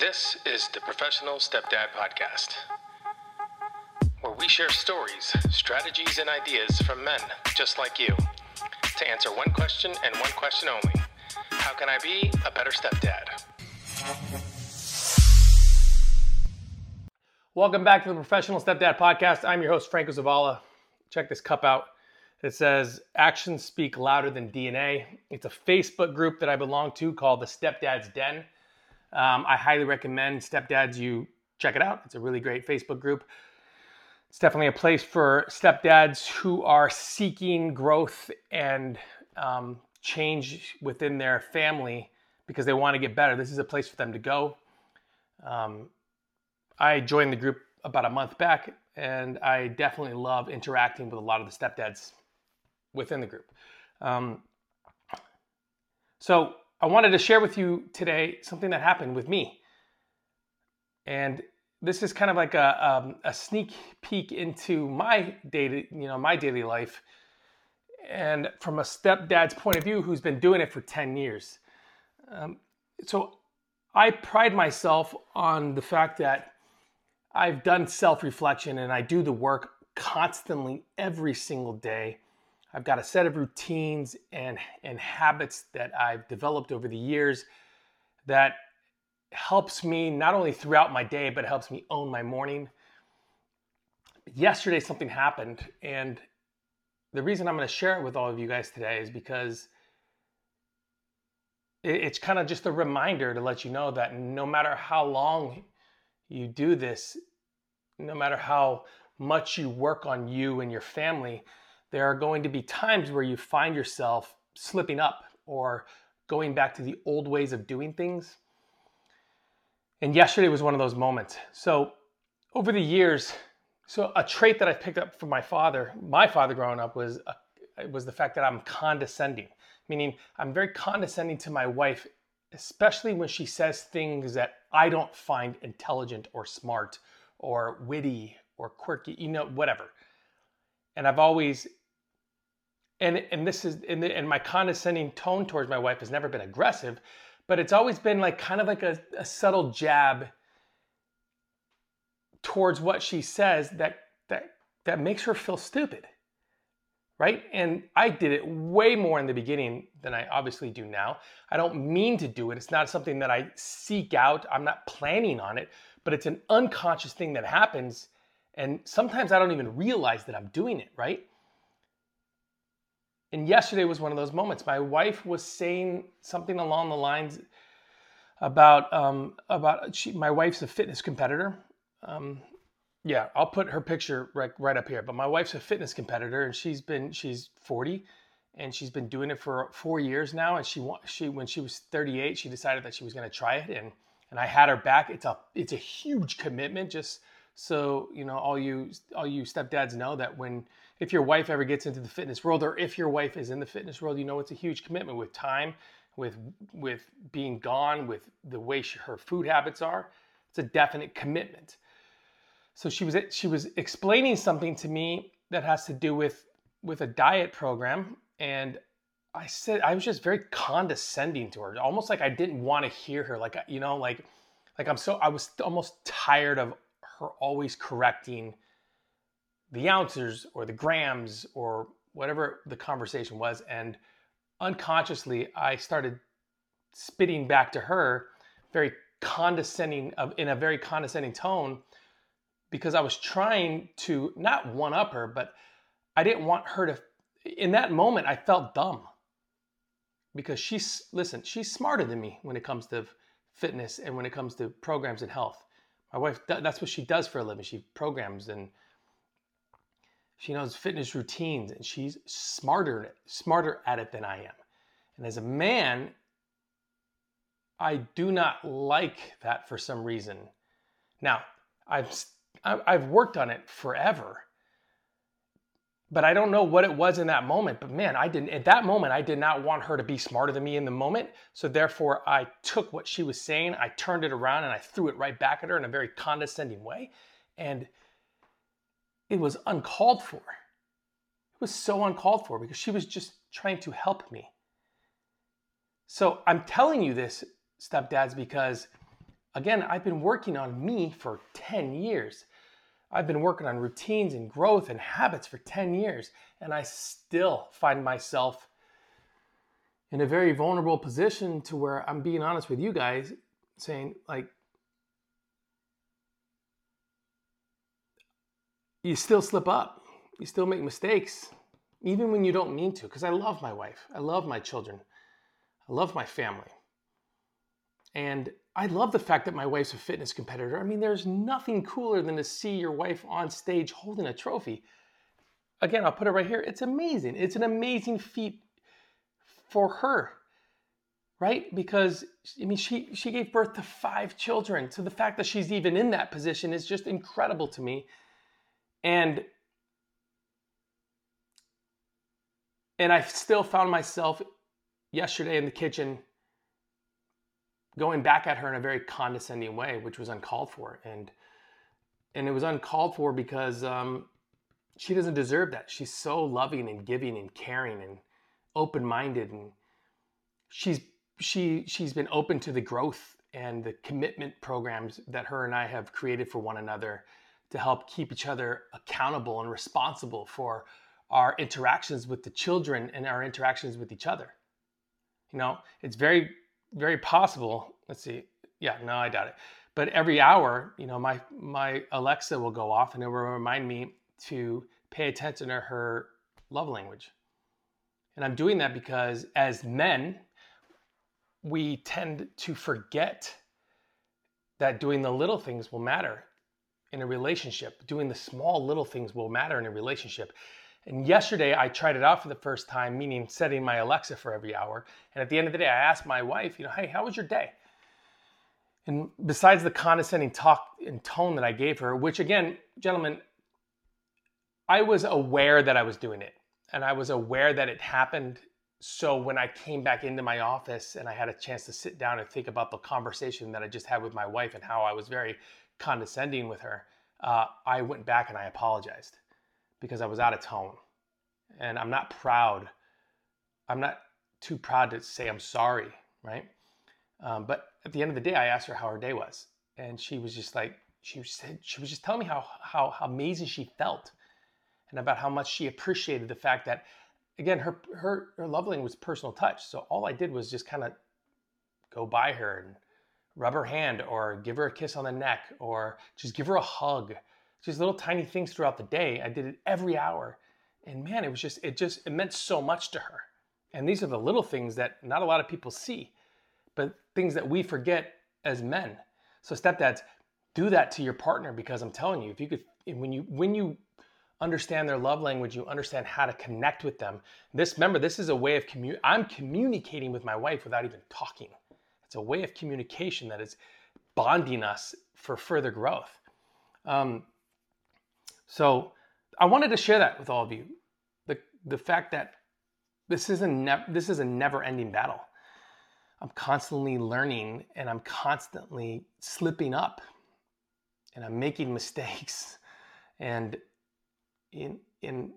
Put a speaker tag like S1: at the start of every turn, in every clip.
S1: This is the Professional Stepdad Podcast, where we share stories, strategies, and ideas from men just like you to answer one question and one question only How can I be a better stepdad?
S2: Welcome back to the Professional Stepdad Podcast. I'm your host, Franco Zavala. Check this cup out. It says, Actions speak louder than DNA. It's a Facebook group that I belong to called the Stepdad's Den. Um, I highly recommend Stepdads you check it out. It's a really great Facebook group. It's definitely a place for stepdads who are seeking growth and um, change within their family because they want to get better. This is a place for them to go. Um, I joined the group about a month back, and I definitely love interacting with a lot of the stepdads within the group. Um, so I wanted to share with you today something that happened with me. And this is kind of like a, um, a sneak peek into my daily, you know, my daily life. And from a stepdad's point of view, who's been doing it for 10 years. Um, so I pride myself on the fact that I've done self reflection and I do the work constantly every single day I've got a set of routines and, and habits that I've developed over the years that helps me not only throughout my day, but helps me own my morning. Yesterday, something happened, and the reason I'm going to share it with all of you guys today is because it's kind of just a reminder to let you know that no matter how long you do this, no matter how much you work on you and your family, there are going to be times where you find yourself slipping up or going back to the old ways of doing things. And yesterday was one of those moments. So, over the years, so a trait that I picked up from my father, my father growing up, was uh, was the fact that I'm condescending, meaning I'm very condescending to my wife, especially when she says things that I don't find intelligent or smart or witty or quirky, you know, whatever. And I've always and and this is and, and my condescending tone towards my wife has never been aggressive but it's always been like kind of like a, a subtle jab towards what she says that that that makes her feel stupid right? And i did it way more in the beginning than i obviously do now. I don't mean to do it. It's not something that i seek out. I'm not planning on it but it's an unconscious thing that happens. And sometimes i don't even realize that i'm doing it right and yesterday was one of those moments. My wife was saying something along the lines about um, about she, my wife's a fitness competitor. Um, yeah, I'll put her picture right right up here. But my wife's a fitness competitor, and she's been she's 40, and she's been doing it for four years now. And she she when she was 38, she decided that she was going to try it, and and I had her back. It's a it's a huge commitment. Just so you know, all you all you stepdads know that when if your wife ever gets into the fitness world or if your wife is in the fitness world, you know it's a huge commitment with time, with with being gone, with the way she, her food habits are. It's a definite commitment. So she was she was explaining something to me that has to do with with a diet program and I said I was just very condescending to her, almost like I didn't want to hear her like you know like like I'm so I was almost tired of her always correcting the ounces or the grams or whatever the conversation was. And unconsciously, I started spitting back to her very condescending of in a very condescending tone because I was trying to not one up her, but I didn't want her to in that moment I felt dumb because she's listen, she's smarter than me when it comes to fitness and when it comes to programs and health. My wife that's what she does for a living. She programs and she knows fitness routines and she's smarter smarter at it than I am. And as a man, I do not like that for some reason. Now, I've I've worked on it forever. But I don't know what it was in that moment. But man, I didn't at that moment I did not want her to be smarter than me in the moment. So therefore I took what she was saying, I turned it around and I threw it right back at her in a very condescending way. And it was uncalled for. It was so uncalled for because she was just trying to help me. So I'm telling you this, stepdads, because again, I've been working on me for 10 years. I've been working on routines and growth and habits for 10 years, and I still find myself in a very vulnerable position to where I'm being honest with you guys, saying, like, you still slip up, you still make mistakes, even when you don't mean to, because I love my wife, I love my children, I love my family. And I love the fact that my wife's a fitness competitor. I mean, there's nothing cooler than to see your wife on stage holding a trophy. Again, I'll put it right here. It's amazing. It's an amazing feat for her, right? Because I mean, she she gave birth to five children. So the fact that she's even in that position is just incredible to me. And and I still found myself yesterday in the kitchen going back at her in a very condescending way, which was uncalled for. And and it was uncalled for because um, she doesn't deserve that. She's so loving and giving and caring and open-minded, and she's she she's been open to the growth and the commitment programs that her and I have created for one another to help keep each other accountable and responsible for our interactions with the children and our interactions with each other. You know, it's very very possible. Let's see. Yeah, no, I doubt it. But every hour, you know, my my Alexa will go off and it will remind me to pay attention to her love language. And I'm doing that because as men, we tend to forget that doing the little things will matter in a relationship. Doing the small little things will matter in a relationship. And yesterday I tried it out for the first time, meaning setting my Alexa for every hour. And at the end of the day, I asked my wife, you know, hey, how was your day? And besides the condescending talk and tone that I gave her, which again, gentlemen, I was aware that I was doing it and I was aware that it happened. So when I came back into my office and I had a chance to sit down and think about the conversation that I just had with my wife and how I was very condescending with her, uh, I went back and I apologized because I was out of tone. And I'm not proud. I'm not too proud to say I'm sorry, right? Um, but at the end of the day, I asked her how her day was, and she was just like, she said, she was just telling me how how, how amazing she felt, and about how much she appreciated the fact that, again, her her her love language was personal touch. So all I did was just kind of go by her and rub her hand, or give her a kiss on the neck, or just give her a hug, just little tiny things throughout the day. I did it every hour. And man, it was just, it just, it meant so much to her. And these are the little things that not a lot of people see, but things that we forget as men. So stepdads, do that to your partner because I'm telling you, if you could, when you, when you understand their love language, you understand how to connect with them. This, remember, this is a way of commu. I'm communicating with my wife without even talking. It's a way of communication that is bonding us for further growth. Um, so I wanted to share that with all of you. The, the fact that this is a this is a never-ending battle. I'm constantly learning and I'm constantly slipping up and I'm making mistakes and in in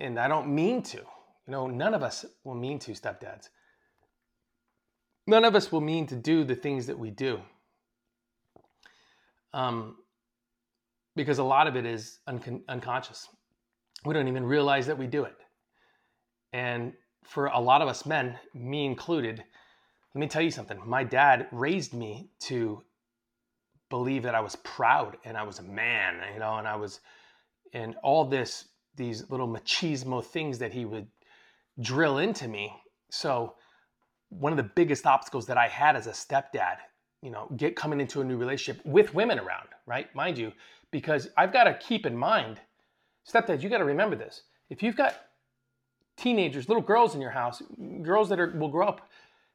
S2: and I don't mean to. You know, none of us will mean to stepdads. None of us will mean to do the things that we do. Um, because a lot of it is un- unconscious. We don't even realize that we do it. And for a lot of us men, me included, let me tell you something. My dad raised me to believe that I was proud and I was a man, you know, and I was, and all this, these little machismo things that he would drill into me. So, one of the biggest obstacles that I had as a stepdad, you know, get coming into a new relationship with women around, right? Mind you, because I've got to keep in mind, stepdads, you got to remember this. If you've got teenagers, little girls in your house, girls that are will grow up,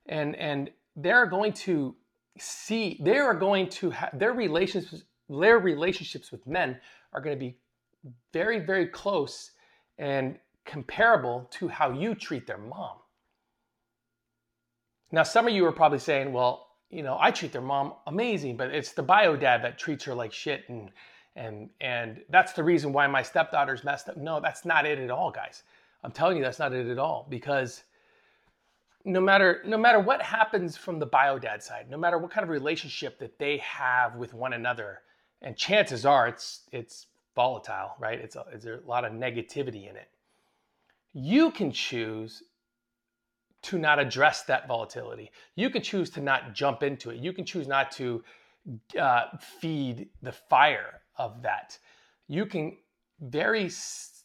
S2: and and they're going to see, they are going to have their relationships, their relationships with men are going to be very very close and comparable to how you treat their mom. Now, some of you are probably saying, well, you know, I treat their mom amazing, but it's the bio dad that treats her like shit and and and that's the reason why my stepdaughter's messed up no that's not it at all guys i'm telling you that's not it at all because no matter no matter what happens from the bio dad side, no matter what kind of relationship that they have with one another, and chances are it's it's volatile, right? It's a, it's a lot of negativity in it. You can choose to not address that volatility. You can choose to not jump into it. You can choose not to uh, feed the fire of that. You can very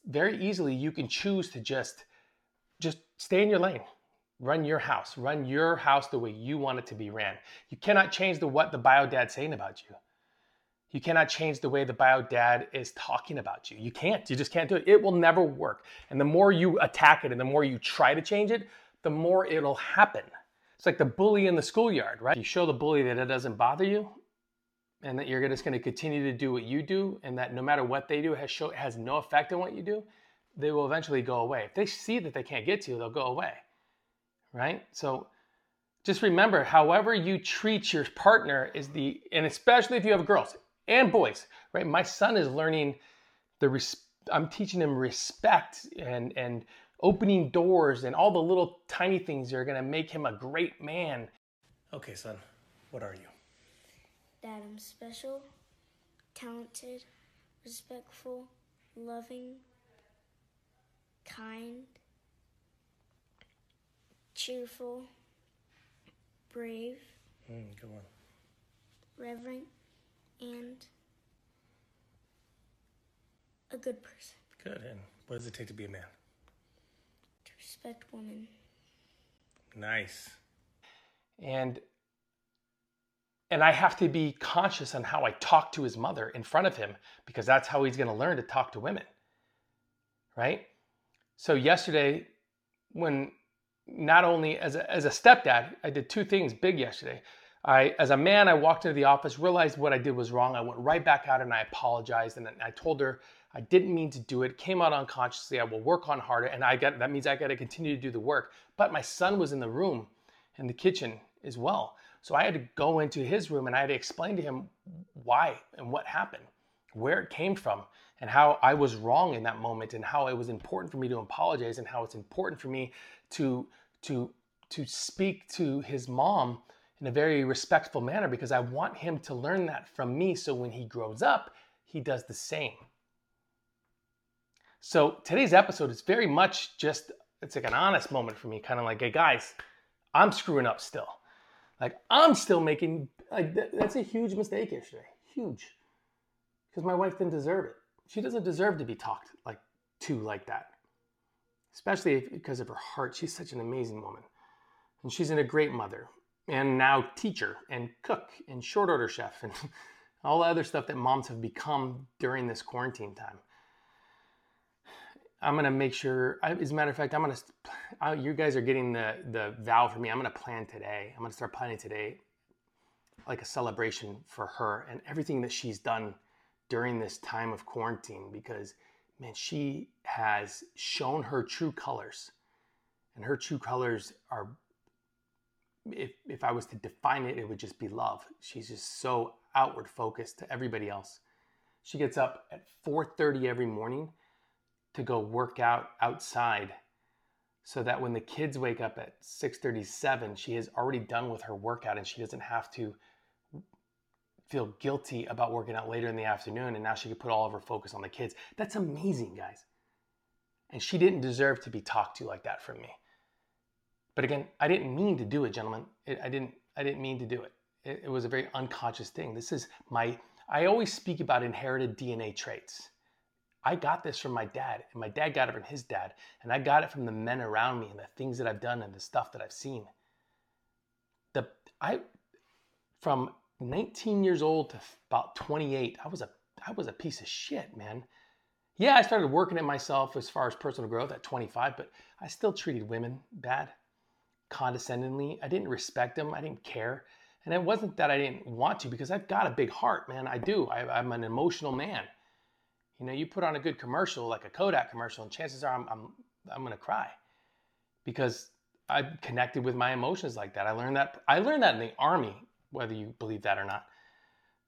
S2: very easily you can choose to just just stay in your lane. Run your house. Run your house the way you want it to be ran. You cannot change the what the bio dad's saying about you. You cannot change the way the bio dad is talking about you. You can't. You just can't do it. It will never work. And the more you attack it and the more you try to change it the more it'll happen. It's like the bully in the schoolyard right? You show the bully that it doesn't bother you and that you're just going to continue to do what you do and that no matter what they do has show has no effect on what you do they will eventually go away. If they see that they can't get to you they'll go away right? So just remember however you treat your partner is the and especially if you have girls and boys right? My son is learning the res- i'm teaching him respect and and opening doors and all the little tiny things that are going to make him a great man. Okay son what are you
S3: that I'm special, talented, respectful, loving, kind, cheerful, brave,
S2: mm, go on.
S3: reverent, and a good person.
S2: Good. And what does it take to be a man?
S3: To respect women.
S2: Nice. And and I have to be conscious on how I talk to his mother in front of him because that's how he's going to learn to talk to women. Right? So yesterday when not only as a, as a stepdad, I did two things big yesterday. I, as a man, I walked into the office, realized what I did was wrong. I went right back out and I apologized and I told her I didn't mean to do it. Came out unconsciously. I will work on harder, and I got that means I got to continue to do the work. But my son was in the room, in the kitchen as well, so I had to go into his room and I had to explain to him why and what happened, where it came from, and how I was wrong in that moment, and how it was important for me to apologize, and how it's important for me to to to speak to his mom in a very respectful manner because I want him to learn that from me so when he grows up, he does the same. So today's episode is very much just it's like an honest moment for me, kind of like, hey guys, I'm screwing up still. Like I'm still making like th- that's a huge mistake yesterday. Huge. Because my wife didn't deserve it. She doesn't deserve to be talked like to like that. Especially if, because of her heart. She's such an amazing woman. And she's in a great mother and now teacher and cook and short order chef and all the other stuff that moms have become during this quarantine time. I'm gonna make sure. I, as a matter of fact, I'm gonna. I, you guys are getting the the vow for me. I'm gonna plan today. I'm gonna start planning today, like a celebration for her and everything that she's done during this time of quarantine. Because man, she has shown her true colors, and her true colors are. If if I was to define it, it would just be love. She's just so outward focused to everybody else. She gets up at 4:30 every morning to go work out outside so that when the kids wake up at 6:37 she has already done with her workout and she doesn't have to feel guilty about working out later in the afternoon and now she can put all of her focus on the kids. That's amazing, guys. And she didn't deserve to be talked to like that from me. But again, I didn't mean to do it, gentlemen. It, I didn't I didn't mean to do it. it. It was a very unconscious thing. This is my I always speak about inherited DNA traits. I got this from my dad, and my dad got it from his dad, and I got it from the men around me and the things that I've done and the stuff that I've seen. The I from 19 years old to about 28, I was a I was a piece of shit, man. Yeah, I started working at myself as far as personal growth at 25, but I still treated women bad, condescendingly. I didn't respect them. I didn't care. And it wasn't that I didn't want to because I've got a big heart, man. I do. I, I'm an emotional man. You know, you put on a good commercial like a Kodak commercial, and chances are I'm I'm I'm gonna cry because I connected with my emotions like that. I learned that I learned that in the army, whether you believe that or not.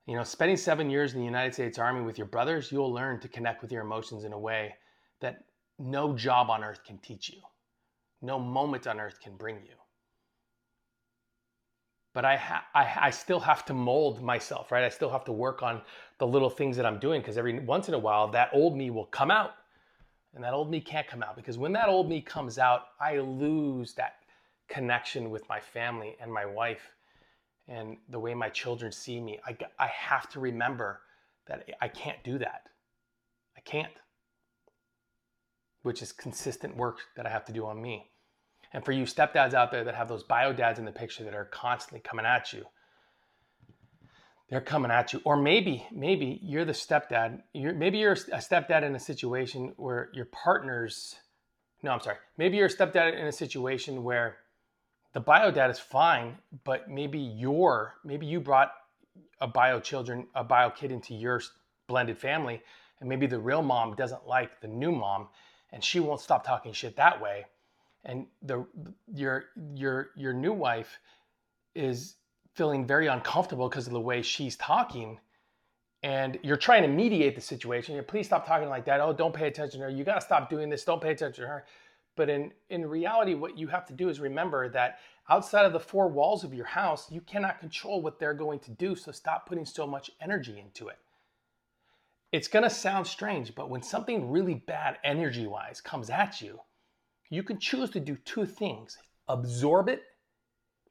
S2: You know, spending seven years in the United States Army with your brothers, you'll learn to connect with your emotions in a way that no job on earth can teach you, no moment on earth can bring you. But I, ha- I, I still have to mold myself, right? I still have to work on the little things that I'm doing because every once in a while that old me will come out and that old me can't come out because when that old me comes out, I lose that connection with my family and my wife and the way my children see me. I, I have to remember that I can't do that. I can't, which is consistent work that I have to do on me. And for you stepdads out there that have those bio dads in the picture that are constantly coming at you, they're coming at you. Or maybe, maybe you're the stepdad. You're, maybe you're a stepdad in a situation where your partner's, no, I'm sorry. Maybe you're a stepdad in a situation where the bio dad is fine, but maybe you're, maybe you brought a bio children, a bio kid into your blended family, and maybe the real mom doesn't like the new mom, and she won't stop talking shit that way and the your your your new wife is feeling very uncomfortable because of the way she's talking. And you're trying to mediate the situation. You please stop talking like that. Oh don't pay attention to her. You got to stop doing this. Don't pay attention to her. But in in reality what you have to do is remember that outside of the four walls of your house you cannot control what they're going to do. So stop putting so much energy into it. It's going to sound strange but when something really bad energy wise comes at you you can choose to do two things absorb it,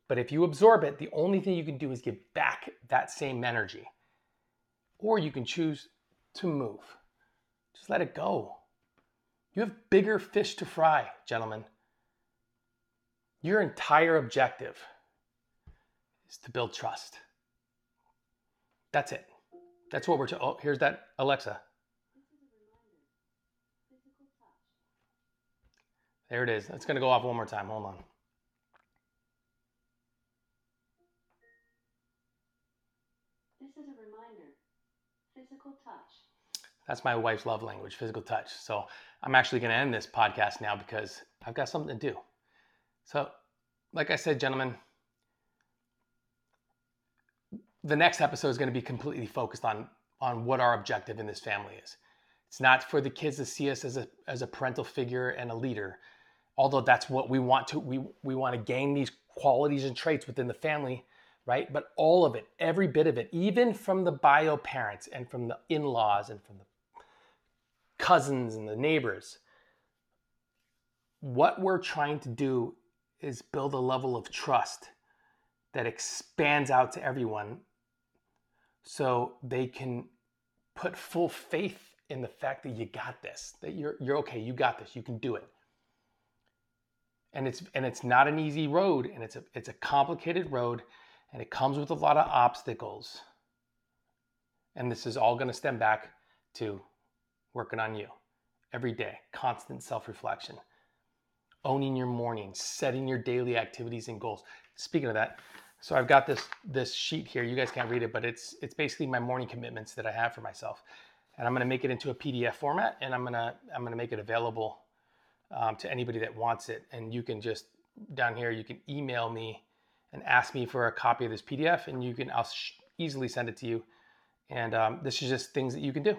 S2: but if you absorb it, the only thing you can do is give back that same energy. Or you can choose to move. Just let it go. You have bigger fish to fry, gentlemen. Your entire objective is to build trust. That's it. That's what we're. To, oh, here's that Alexa. There it is. It's going to go off one more time. Hold on.
S4: This is a reminder. Physical touch.
S2: That's my wife's love language, physical touch. So I'm actually going to end this podcast now because I've got something to do. So, like I said, gentlemen, the next episode is going to be completely focused on on what our objective in this family is. It's not for the kids to see us as a as a parental figure and a leader although that's what we want to we we want to gain these qualities and traits within the family right? But all of it every bit of it even from the bio parents and from the in-laws and from the cousins and the neighbors what we're trying to do is build a level of trust that expands out to everyone so they can put full faith in the fact that you got this that you're you're okay you got this you can do it and it's and it's not an easy road and it's a it's a complicated road and it comes with a lot of obstacles. And this is all going to stem back to working on you every day constant self-reflection owning your morning setting your daily activities and goals. Speaking of that so i've got this this sheet here. You guys can't read it but it's it's basically my morning commitments that i have for myself. And i'm going to make it into a pdf format and i'm going to i'm going to make it available um, to anybody that wants it. And you can just down here, you can email me and ask me for a copy of this PDF, and you can I'll sh- easily send it to you. And um, this is just things that you can do.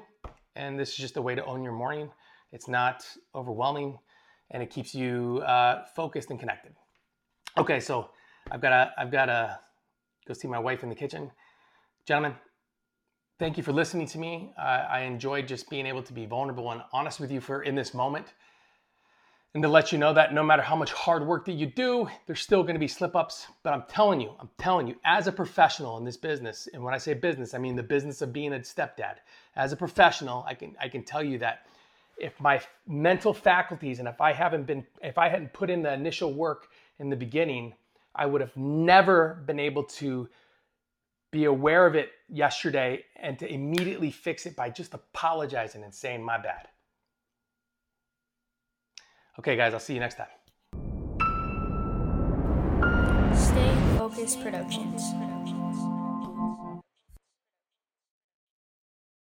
S2: And this is just a way to own your morning. It's not overwhelming, and it keeps you uh, focused and connected. Okay, so I've got to I've got to go see my wife in the kitchen, gentlemen. Thank you for listening to me. Uh, I enjoyed just being able to be vulnerable and honest with you for in this moment and to let you know that no matter how much hard work that you do, there's still going to be slip ups. But I'm telling you, I'm telling you, as a professional in this business, and when I say business, I mean the business of being a stepdad. As a professional, I can I can tell you that if my mental faculties and if I haven't been if I hadn't put in the initial work in the beginning, I would have never been able to be aware of it yesterday and to immediately fix it by just apologizing and saying my bad. Okay, guys, I'll see you next time.
S3: Stay Focused Productions.